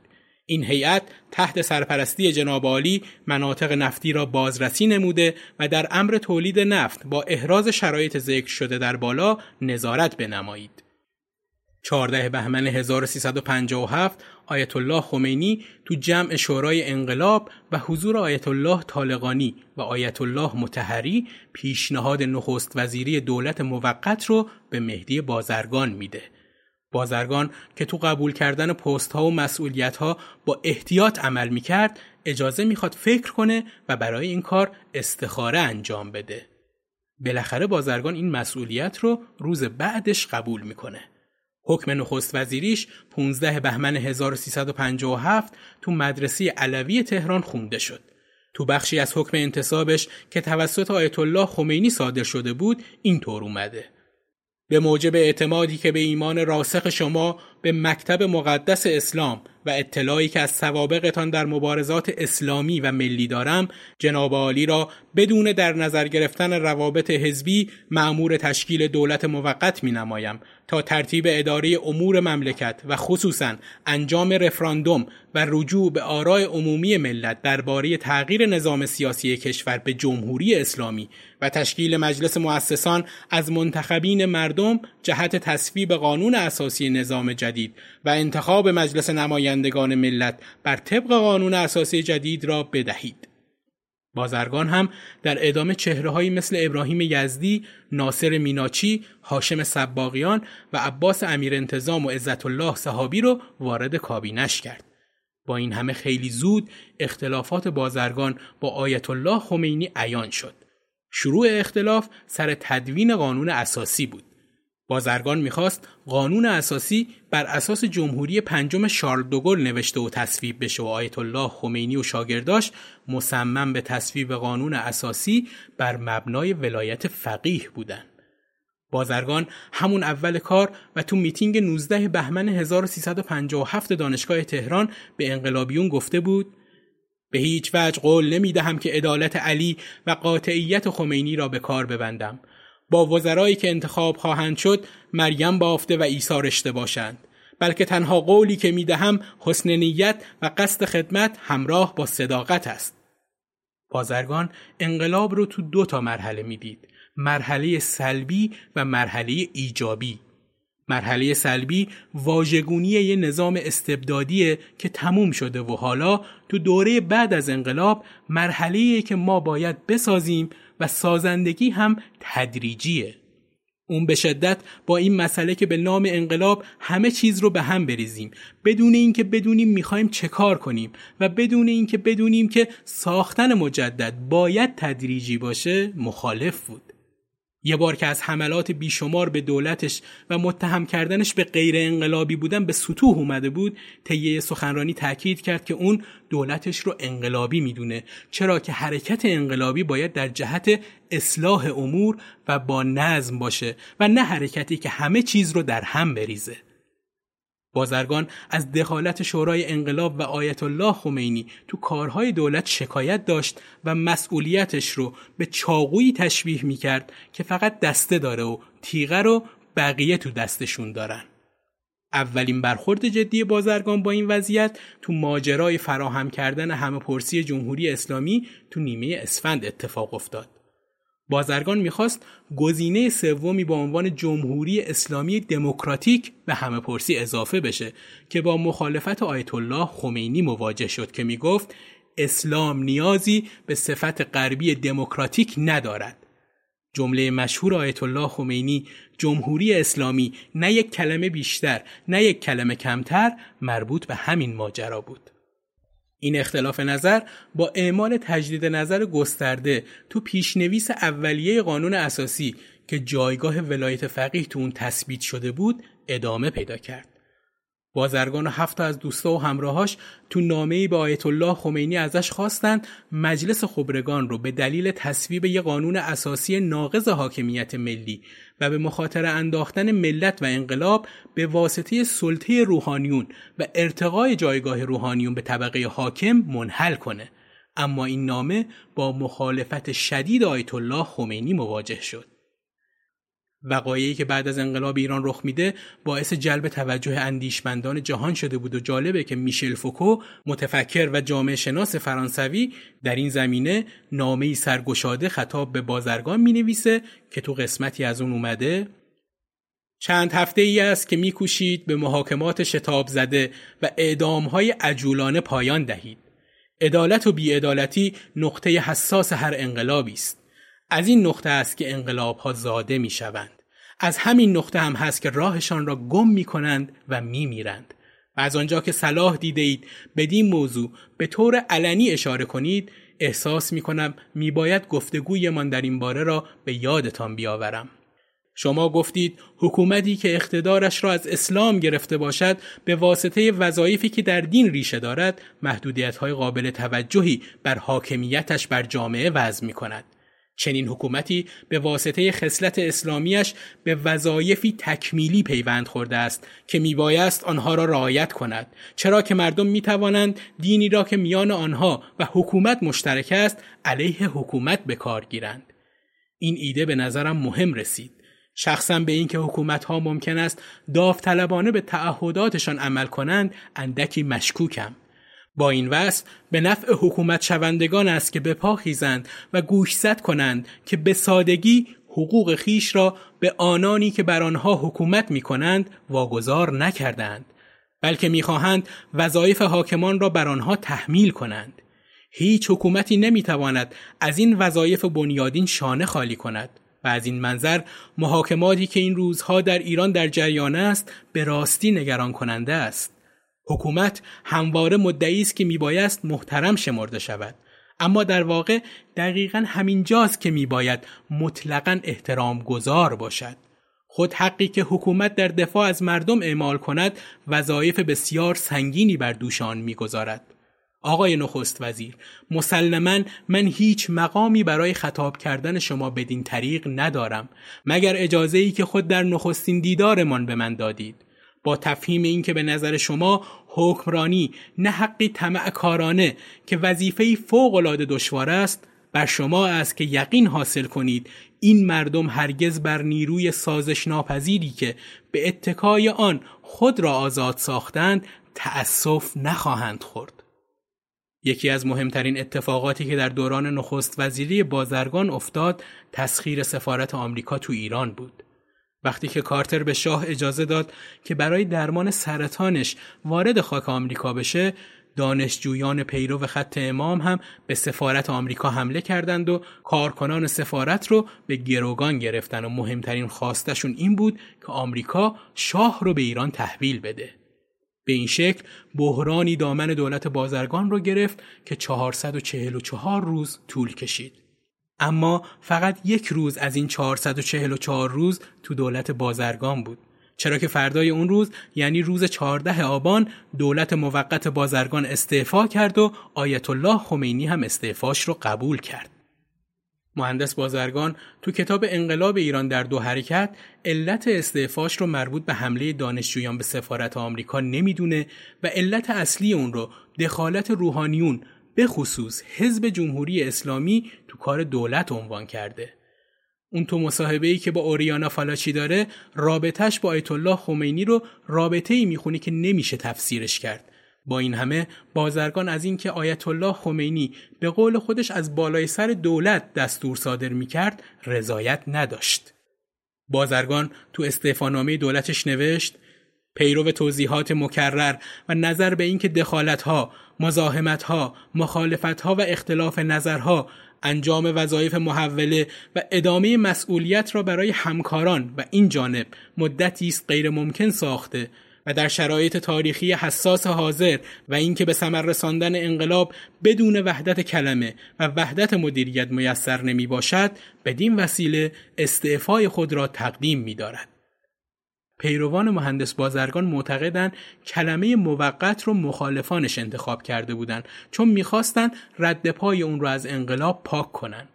A: این هیئت تحت سرپرستی جناب عالی مناطق نفتی را بازرسی نموده و در امر تولید نفت با احراز شرایط ذکر شده در بالا نظارت بنمایید. 14 بهمن 1357 آیت الله خمینی تو جمع شورای انقلاب و حضور آیت الله طالقانی و آیت الله متحری پیشنهاد نخست وزیری دولت موقت رو به مهدی بازرگان میده. بازرگان که تو قبول کردن پست ها و مسئولیت ها با احتیاط عمل می کرد اجازه می‌خواد فکر کنه و برای این کار استخاره انجام بده. بالاخره بازرگان این مسئولیت رو روز بعدش قبول می‌کنه. حکم نخست وزیریش 15 بهمن 1357 تو مدرسه علوی تهران خونده شد. تو بخشی از حکم انتصابش که توسط آیت الله خمینی صادر شده بود اینطور اومده. به موجب اعتمادی که به ایمان راسخ شما به مکتب مقدس اسلام و اطلاعی که از سوابقتان در مبارزات اسلامی و ملی دارم جناب عالی را بدون در نظر گرفتن روابط حزبی معمور تشکیل دولت موقت می نمایم تا ترتیب اداره امور مملکت و خصوصا انجام رفراندوم و رجوع به آرای عمومی ملت درباره تغییر نظام سیاسی کشور به جمهوری اسلامی و تشکیل مجلس مؤسسان از منتخبین مردم جهت تصویب قانون اساسی نظام جدید و انتخاب مجلس نمایندگان ملت بر طبق قانون اساسی جدید را بدهید. بازرگان هم در ادامه چهرههایی مثل ابراهیم یزدی، ناصر میناچی، هاشم سباقیان و عباس امیر انتظام و عزت الله صحابی رو وارد کابینش کرد. با این همه خیلی زود اختلافات بازرگان با آیت الله خمینی عیان شد. شروع اختلاف سر تدوین قانون اساسی بود. بازرگان می‌خواست قانون اساسی بر اساس جمهوری پنجم شارل دوگل نوشته و تصویب بشه و آیت الله خمینی و شاگرداش مصمم به تصویب قانون اساسی بر مبنای ولایت فقیه بودند. بازرگان همون اول کار و تو میتینگ 19 بهمن 1357 دانشگاه تهران به انقلابیون گفته بود به هیچ وجه قول نمی دهم که عدالت علی و قاطعیت خمینی را به کار ببندم با وزرایی که انتخاب خواهند شد مریم بافته و ایثارشته باشند. بلکه تنها قولی که می دهم حسن نیت و قصد خدمت همراه با صداقت است. بازرگان انقلاب رو تو دو تا مرحله می‌دید. مرحله سلبی و مرحله ایجابی. مرحله سلبی واژگونی یه نظام استبدادیه که تموم شده و حالا تو دوره بعد از انقلاب مرحله که ما باید بسازیم و سازندگی هم تدریجیه. اون به شدت با این مسئله که به نام انقلاب همه چیز رو به هم بریزیم. بدون اینکه بدونیم می‌خوایم چه کار کنیم و بدون اینکه بدونیم که ساختن مجدد باید تدریجی باشه مخالف بود. یه بار که از حملات بیشمار به دولتش و متهم کردنش به غیر انقلابی بودن به سطوح اومده بود طیه سخنرانی تاکید کرد که اون دولتش رو انقلابی می‌دونه. چرا که حرکت انقلابی باید در جهت اصلاح امور و با نظم باشه و نه حرکتی که همه چیز رو در هم بریزه. بازرگان از دخالت شورای انقلاب و آیت الله خمینی تو کارهای دولت شکایت داشت و مسئولیتش رو به چاقویی تشبیه می‌کرد که فقط دسته داره و تیغه رو بقیه تو دستشون دارن. اولین برخورد جدی بازرگان با این وضعیت تو ماجرای فراهم کردن همه پرسی جمهوری اسلامی تو نیمه اسفند اتفاق افتاد. بازرگان می‌خواست گزینه سومی با عنوان جمهوری اسلامی دموکراتیک به همه پرسی اضافه بشه که با مخالفت آیت الله خمینی مواجه شد که می‌گفت اسلام نیازی به صفت غربی دموکراتیک ندارد. جمله مشهور آیت الله خمینی جمهوری اسلامی نه یک کلمه بیشتر نه یک کلمه کمتر مربوط به همین ماجرا بود. این اختلاف نظر با اعمال تجدید نظر گسترده تو پیشنویس اولیه قانون اساسی که جایگاه ولایت فقیه تو اون تثبیت شده بود ادامه پیدا کرد. بازرگان و هفت از دوستا و همراهاش تو نامه‌ای به آیت الله خمینی ازش خواستند مجلس خبرگان رو به دلیل تصویب یک قانون اساسی ناقض حاکمیت ملی و به مخاطره انداختن ملت و انقلاب به واسطه سلطه روحانیون و ارتقای جایگاه روحانیون به طبقه حاکم منحل کنه. اما این نامه با مخالفت شدید آیت الله خمینی مواجه شد. وقایعی که بعد از انقلاب ایران رخ میده باعث جلب توجه اندیشمندان جهان شده بود و جالبه که میشل فوکو متفکر و جامعه شناس فرانسوی در این زمینه نامه سرگشاده خطاب به بازرگان می نویسه که تو قسمتی از اون اومده چند هفته ای است که میکوشید به محاکمات شتاب زده و اعدام های عجولانه پایان دهید. عدالت و بیعدالتی نقطه حساس هر انقلابی است. از این نقطه است که انقلاب ها زاده می شوند. از همین نقطه هم هست که راهشان را گم می کنند و می میرند. و از آنجا که صلاح دیده اید بدین موضوع به طور علنی اشاره کنید احساس می کنم می باید گفتگویمان در این باره را به یادتان بیاورم. شما گفتید حکومتی که اقتدارش را از اسلام گرفته باشد به واسطه وظایفی که در دین ریشه دارد محدودیت های قابل توجهی بر حاکمیتش بر جامعه وضع می کند. چنین حکومتی به واسطه خصلت اسلامیش به وظایفی تکمیلی پیوند خورده است که میبایست آنها را رعایت کند. چرا که مردم می‌توانند دینی را که میان آنها و حکومت مشترک است علیه حکومت به کار گیرند. این ایده به نظرم مهم رسید. شخصا به اینکه حکومت ها ممکن است داوطلبانه به تعهداتشان عمل کنند اندکی مشکوکم. با این وصف به نفع حکومت شوندگان است که به پا خیزند و گوشزد کنند که به سادگی حقوق خیش را به آنانی که بر آنها حکومت می کنند واگذار نکردند بلکه می‌خواهند وظایف حاکمان را بر آنها تحمیل کنند. هیچ حکومتی نمی‌تواند از این وظایف بنیادین شانه خالی کند و از این منظر محاکماتی که این روزها در ایران در جریان است به راستی نگران کننده است. حکومت همواره مدعی است که میبایست محترم شمرده شود. اما در واقع دقیقا همینجاست که میباید مطلقا احترام گذار باشد. خود حقی که حکومت در دفاع از مردم اعمال کند وظایف بسیار سنگینی بر دوشان می‌گذارد. آقای نخست وزیر مسلما من هیچ مقامی برای خطاب کردن شما بدین طریق ندارم. مگر اجازه ای که خود در نخستین دیدارمان به من دادید؟ با تفهیم اینکه به نظر شما حکمرانی نه حقی طمع کارانه که وظیفه فوق العاده دشوار است بر شما است که یقین حاصل کنید این مردم هرگز بر نیروی سازش ناپذیری که به اتکای آن خود را آزاد ساختند تأسف نخواهند خورد. یکی از مهمترین اتفاقاتی که در دوران نخست وزیری بازرگان افتاد تسخیر سفارت آمریکا تو ایران بود. وقتی که کارتر به شاه اجازه داد که برای درمان سرطانش وارد خاک آمریکا بشه دانشجویان پیرو خط امام هم به سفارت آمریکا حمله کردند و کارکنان سفارت رو به گروگان گرفتن و مهمترین خواستشون این بود که آمریکا شاه رو به ایران تحویل بده. به این شکل بحرانی دامن دولت بازرگان رو گرفت که 444 روز طول کشید. اما فقط یک روز از این 444 روز تو دولت بازرگان بود. چرا که فردای اون روز یعنی روز 14 آبان دولت موقت بازرگان استعفا کرد و آیت الله خمینی هم استعفاش رو قبول کرد. مهندس بازرگان تو کتاب انقلاب ایران در دو حرکت علت استعفاش رو مربوط به حمله دانشجویان به سفارت آمریکا نمی‌دونه و علت اصلی اون رو دخالت روحانیون به خصوص حزب جمهوری اسلامی تو کار دولت عنوان کرده. اون تو مصاحبه ای که با اوریانا فالاچی داره رابطهش با آیت الله خمینی رو رابطه ای می‌خونی که نمیشه تفسیرش کرد. با این همه بازرگان از اینکه آیت الله خمینی به قول خودش از بالای سر دولت دستور صادر می‌کرد رضایت نداشت. بازرگان تو استعفانامه دولتش نوشت پیرو توضیحات مکرر و نظر به اینکه دخالتها، مزاحمتها، مخالفتها و اختلاف نظرها انجام وظایف محوله و ادامه مسئولیت را برای همکاران و این جانب مدتی است غیر ممکن ساخته و در شرایط تاریخی حساس حاضر و اینکه به ثمر رساندن انقلاب بدون وحدت کلمه و وحدت مدیریت میسر نمی باشد بدین وسیله استعفای خود را تقدیم می دارد. پیروان مهندس بازرگان معتقدند کلمه موقت رو مخالفانش انتخاب کرده بودند چون می‌خواستند رد پای اون رو از انقلاب پاک کنن.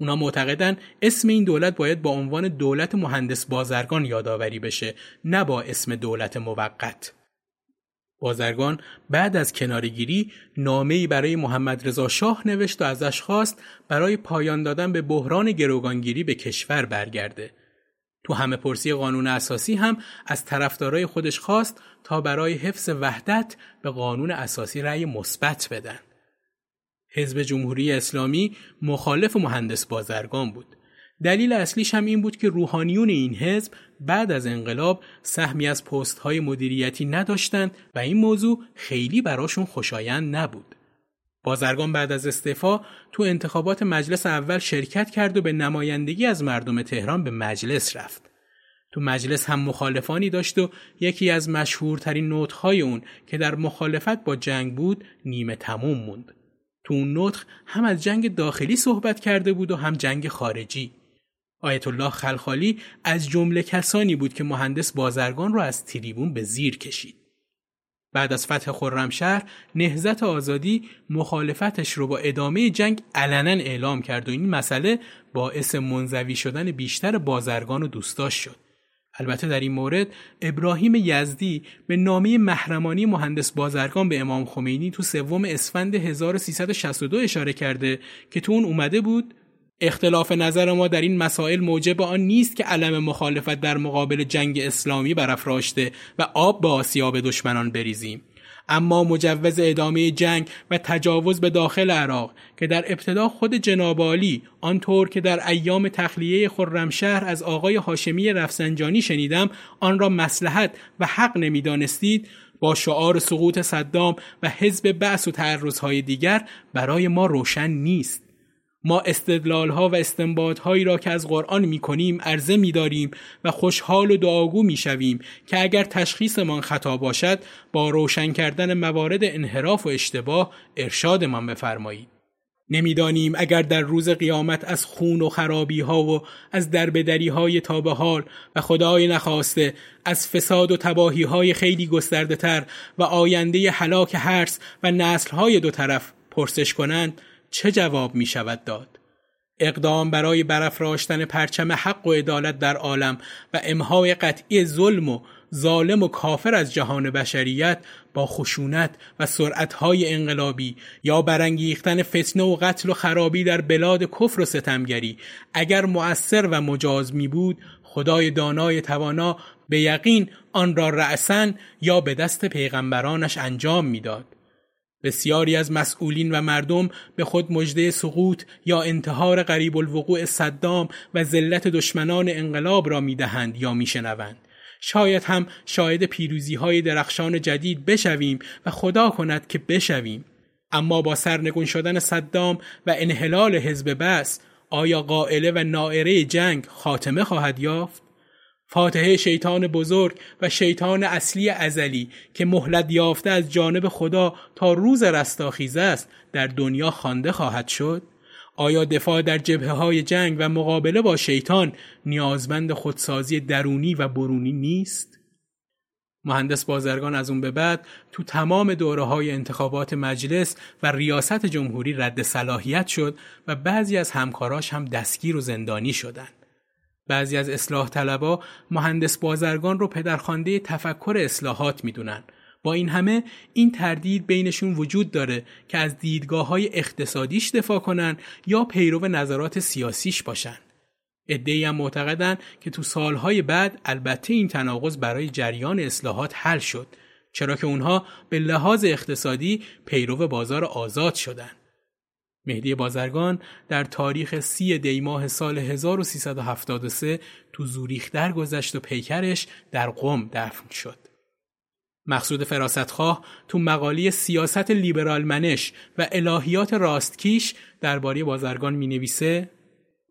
A: اونا معتقدن اسم این دولت باید با عنوان دولت مهندس بازرگان یادآوری بشه نه با اسم دولت موقت. بازرگان بعد از کنارگیری نامه‌ای برای محمد رضا شاه نوشت و ازش خواست برای پایان دادن به بحران گروگانگیری به کشور برگرده. تو همه پرسی قانون اساسی هم از طرفدارای خودش خواست تا برای حفظ وحدت به قانون اساسی رأی مثبت بدن. حزب جمهوری اسلامی مخالف مهندس بازرگان بود. دلیل اصلیش هم این بود که روحانیون این حزب بعد از انقلاب سهمی از پست های مدیریتی نداشتند و این موضوع خیلی براشون خوشایند نبود. بازرگان بعد از استعفا تو انتخابات مجلس اول شرکت کرد و به نمایندگی از مردم تهران به مجلس رفت. تو مجلس هم مخالفانی داشت و یکی از مشهورترین نوتهای اون که در مخالفت با جنگ بود نیمه تموم موند. تو اون نطخ هم از جنگ داخلی صحبت کرده بود و هم جنگ خارجی. آیت الله خلخالی از جمله کسانی بود که مهندس بازرگان را از تریبون به زیر کشید. بعد از فتح خرمشهر نهزت آزادی مخالفتش رو با ادامه جنگ علنا اعلام کرد و این مسئله باعث منزوی شدن بیشتر بازرگان و دوستاش شد. البته در این مورد ابراهیم یزدی به نامه محرمانی مهندس بازرگان به امام خمینی تو سوم اسفند 1362 اشاره کرده که تو اون اومده بود اختلاف نظر ما در این مسائل موجب آن نیست که علم مخالفت در مقابل جنگ اسلامی برافراشته و آب به آسیاب دشمنان بریزیم اما مجوز ادامه جنگ و تجاوز به داخل عراق که در ابتدا خود جناب عالی آنطور که در ایام تخلیه خرمشهر از آقای هاشمی رفسنجانی شنیدم آن را مسلحت و حق نمی‌دانستید با شعار سقوط صدام و حزب بعث و تعرضهای دیگر برای ما روشن نیست. ما استدلال ها و استنباط هایی را که از قرآن می کنیم عرضه می داریم و خوشحال و دعاگو می شویم که اگر تشخیصمان خطا باشد با روشن کردن موارد انحراف و اشتباه ارشادمان بفرمایید. نمی‌دانیم اگر در روز قیامت از خون و خرابی ها و از دربدری های تابه حال و خدای نخواسته از فساد و تباهی های خیلی گسترده تر و آینده حلاک هرس و نسل های دو طرف پرسش کنند چه جواب می شود داد؟ اقدام برای برافراشتن پرچم حق و عدالت در عالم و امهای قطعی ظلم و ظالم و کافر از جهان بشریت با خشونت و سرعتهای انقلابی یا برانگیختن فتنه و قتل و خرابی در بلاد کفر و ستمگری اگر مؤثر و مجاز می بود خدای دانای توانا به یقین آن را رأسن یا به دست پیغمبرانش انجام می‌داد. بسیاری از مسئولین و مردم به خود مژده سقوط یا انتحار قریب الوقوع صدام و ذلت دشمنان انقلاب را می‌دهند یا میشنوند. شاید هم شاهد پیروزی های درخشان جدید بشویم و خدا کند که بشویم. اما با سرنگون شدن صدام و انحلال حزب بس آیا قائله و نائره جنگ خاتمه خواهد یافت؟ فاتحه شیطان بزرگ و شیطان اصلی ازلی که مهلت یافته از جانب خدا تا روز رستاخیز است در دنیا خوانده خواهد شد آیا دفاع در جبهه های جنگ و مقابله با شیطان نیازمند خودسازی درونی و برونی نیست؟ مهندس بازرگان از اون به بعد تو تمام دوره های انتخابات مجلس و ریاست جمهوری رد صلاحیت شد و بعضی از همکاراش هم دستگیر و زندانی شدند. بعضی از اصلاح طلبا مهندس بازرگان رو پدرخوانده تفکر اصلاحات می‌دونن با این همه این تردید بینشون وجود داره که از دیدگاه های اقتصادیش دفاع کنن یا پیرو نظرات سیاسیش باشن. ادهی هم معتقدن که تو سالهای بعد البته این تناقض برای جریان اصلاحات حل شد چرا که اونها به لحاظ اقتصادی پیرو بازار آزاد شدن. مهدی بازرگان در تاریخ سی دیماه سال 1373 تو زوریخ درگذشت و پیکرش در قم دفن شد. مقصود فراستخواه تو مقالی سیاست لیبرال منش و الهیات راستکیش درباره بازرگان می نویسه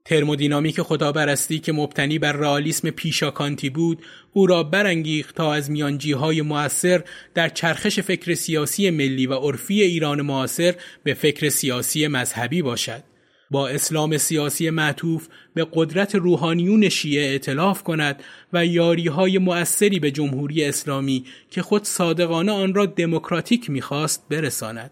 A: ترمودینامیک خدابرستی که مبتنی بر رئالیسم پیشاکانتی بود او را برانگیخت تا از میانجیهای معاصر در چرخش فکر سیاسی ملی و عرفی ایران معاصر به فکر سیاسی مذهبی باشد با اسلام سیاسی معطوف به قدرت روحانیون شیعه اعتلاف کند و یاری های مؤثری به جمهوری اسلامی که خود صادقانه آن را دموکراتیک می‌خواست برساند.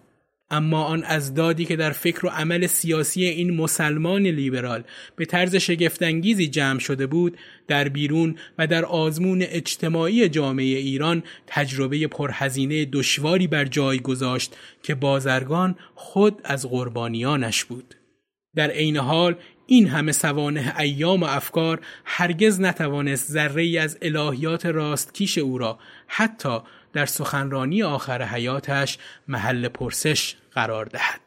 A: اما آن از دادی که در فکر و عمل سیاسی این مسلمان لیبرال به طرز شگفتانگیزی جمع شده بود در بیرون و در آزمون اجتماعی جامعه ایران تجربه پرهزینه دشواری بر جای گذاشت که بازرگان خود از قربانیانش بود. در عین حال این همه سوانه ایام و افکار هرگز نتوانست ذره ای از الهیات راستکیش او را حتی در سخنرانی آخر حیاتش محل پرسش قرار دهد.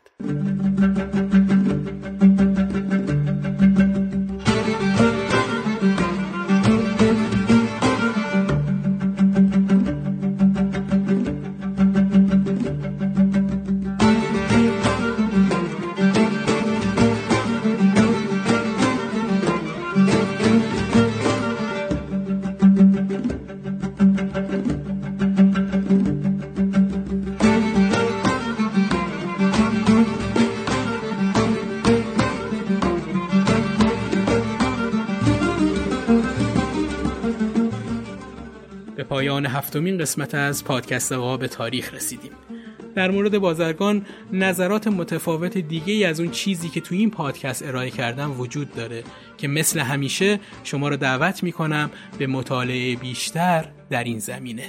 A: هفتمین قسمت از پادکست قاب تاریخ رسیدیم. در مورد بازرگان نظرات متفاوت دیگه از اون چیزی که تو این پادکست ارائه کردم وجود داره که مثل همیشه شما رو دعوت می‌کنم به مطالعه بیشتر در این زمینه.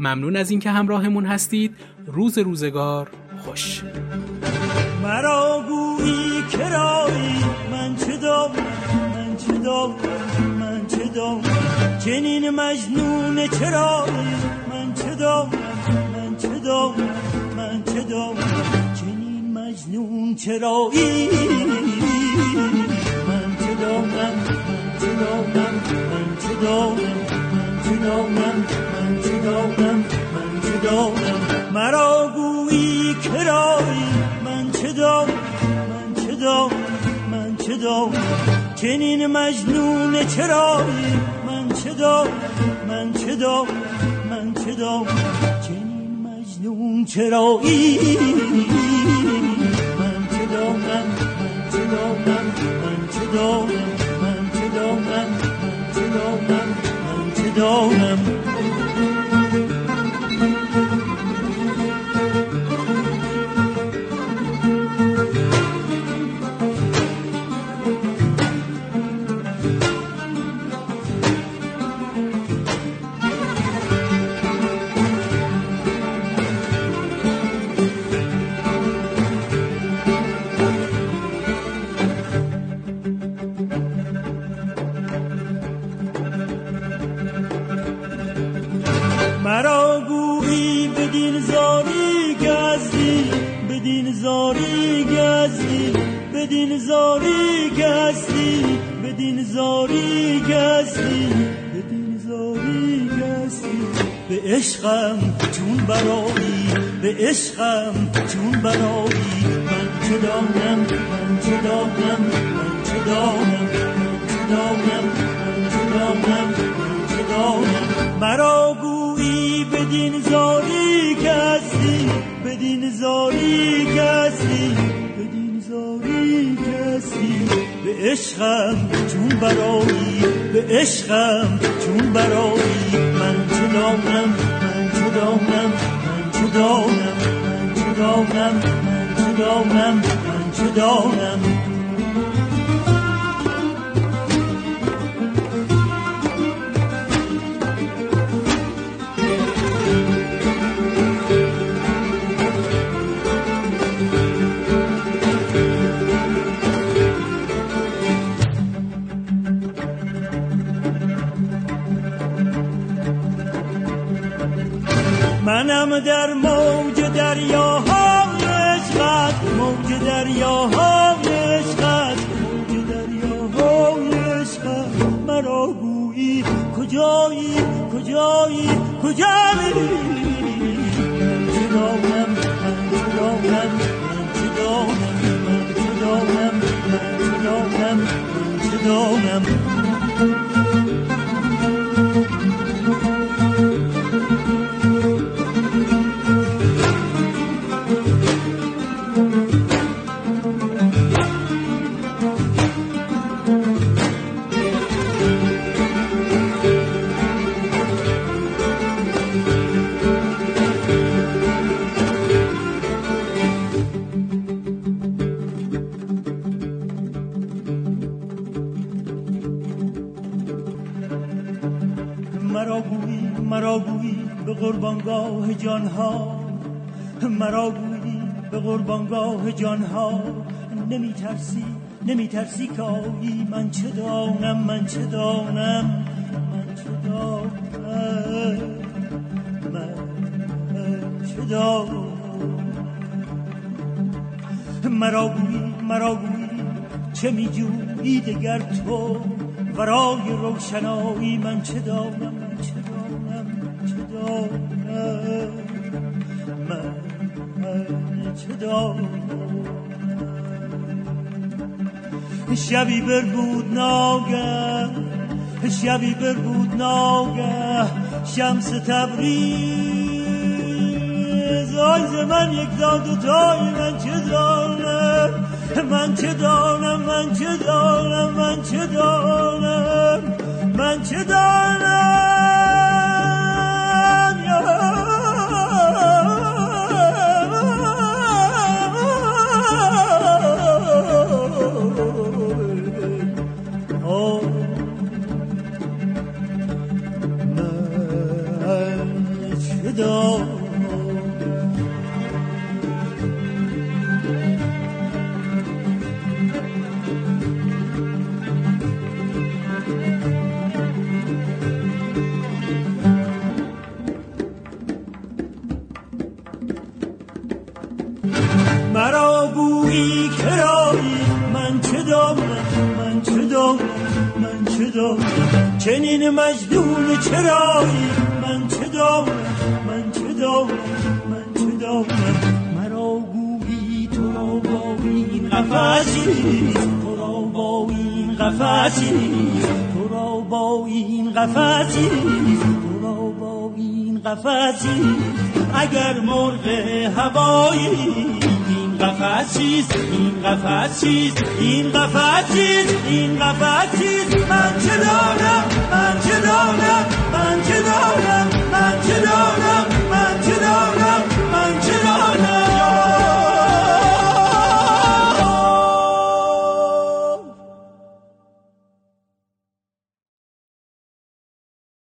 A: ممنون از اینکه همراهمون هستید. روز روزگار خوش. مرا گویی کرایی من چه من چه چه جنین مجنون چرا من چه دارم من چه دارم من چه دارم جنین مجنون چرایی من چه دارم من چه دارم من چه دارم من چه دارم من چه دارم من چه
C: دانم مرا گویی کرایی من چه دانم من چه دانم من چه دانم چنین مجنون چرایی؟ من چه دانم من چه دانم من چه دانم چنین مجنون چرایی؟ من چه دانم من چه دانم من چه دانم من چه دانم من چه دانم من چه دانم عشقم چون برایی. به عشقم چون برایی. من چه من چه من چه دانم من چه من چه من چه دانم. مرا گویی بدین زاری کسی بدین زاری کسی بدین زاری کسی به عشقم چون برایی به عشقم چون برایی. من چه من چه دانم من چه دانم من چه دانم من چه دانم در موج دریاهای عشقت موج دریاهای عشقت موج دریاهای عشقت. مرا گویی کجایی کجایی کجایی من چه دانم من چه دانم من چه دانم من چه دانم من چه دانم من چه قربانگاه جانها مرا بودی به قربانگاه جانها. نمی ترسی نمی ترسی کایی من چه دانم من چه دانم من چه دانم. من چه دانم مرا گویی مرا گویی چه می جویی دگر تو؟ ورای روشنایی من چه دانم؟ چه شبی بر بود ناگه شبی بر بود ناگه شمس تبریز. آیز من یک داد و تای من چه دانم؟ من چه دانم؟ من چه دانم؟ من چه دانم؟ من چه دانم؟ چنین مجنون چرایی؟ من چه دام من چه دام من چه دام مرا گویی تو را با این قفصی تو را با این قفصی تو را با این قفصی تو را با این قفصی اگر مرغ هوایی قفس چیست؟ این قفس چیست؟ این قفس چیست؟ این قفس چیست؟ من چه دارم؟ من چه دارم؟ من چه دارم؟ من چه دارم؟ من چه دارم؟ من چه دانم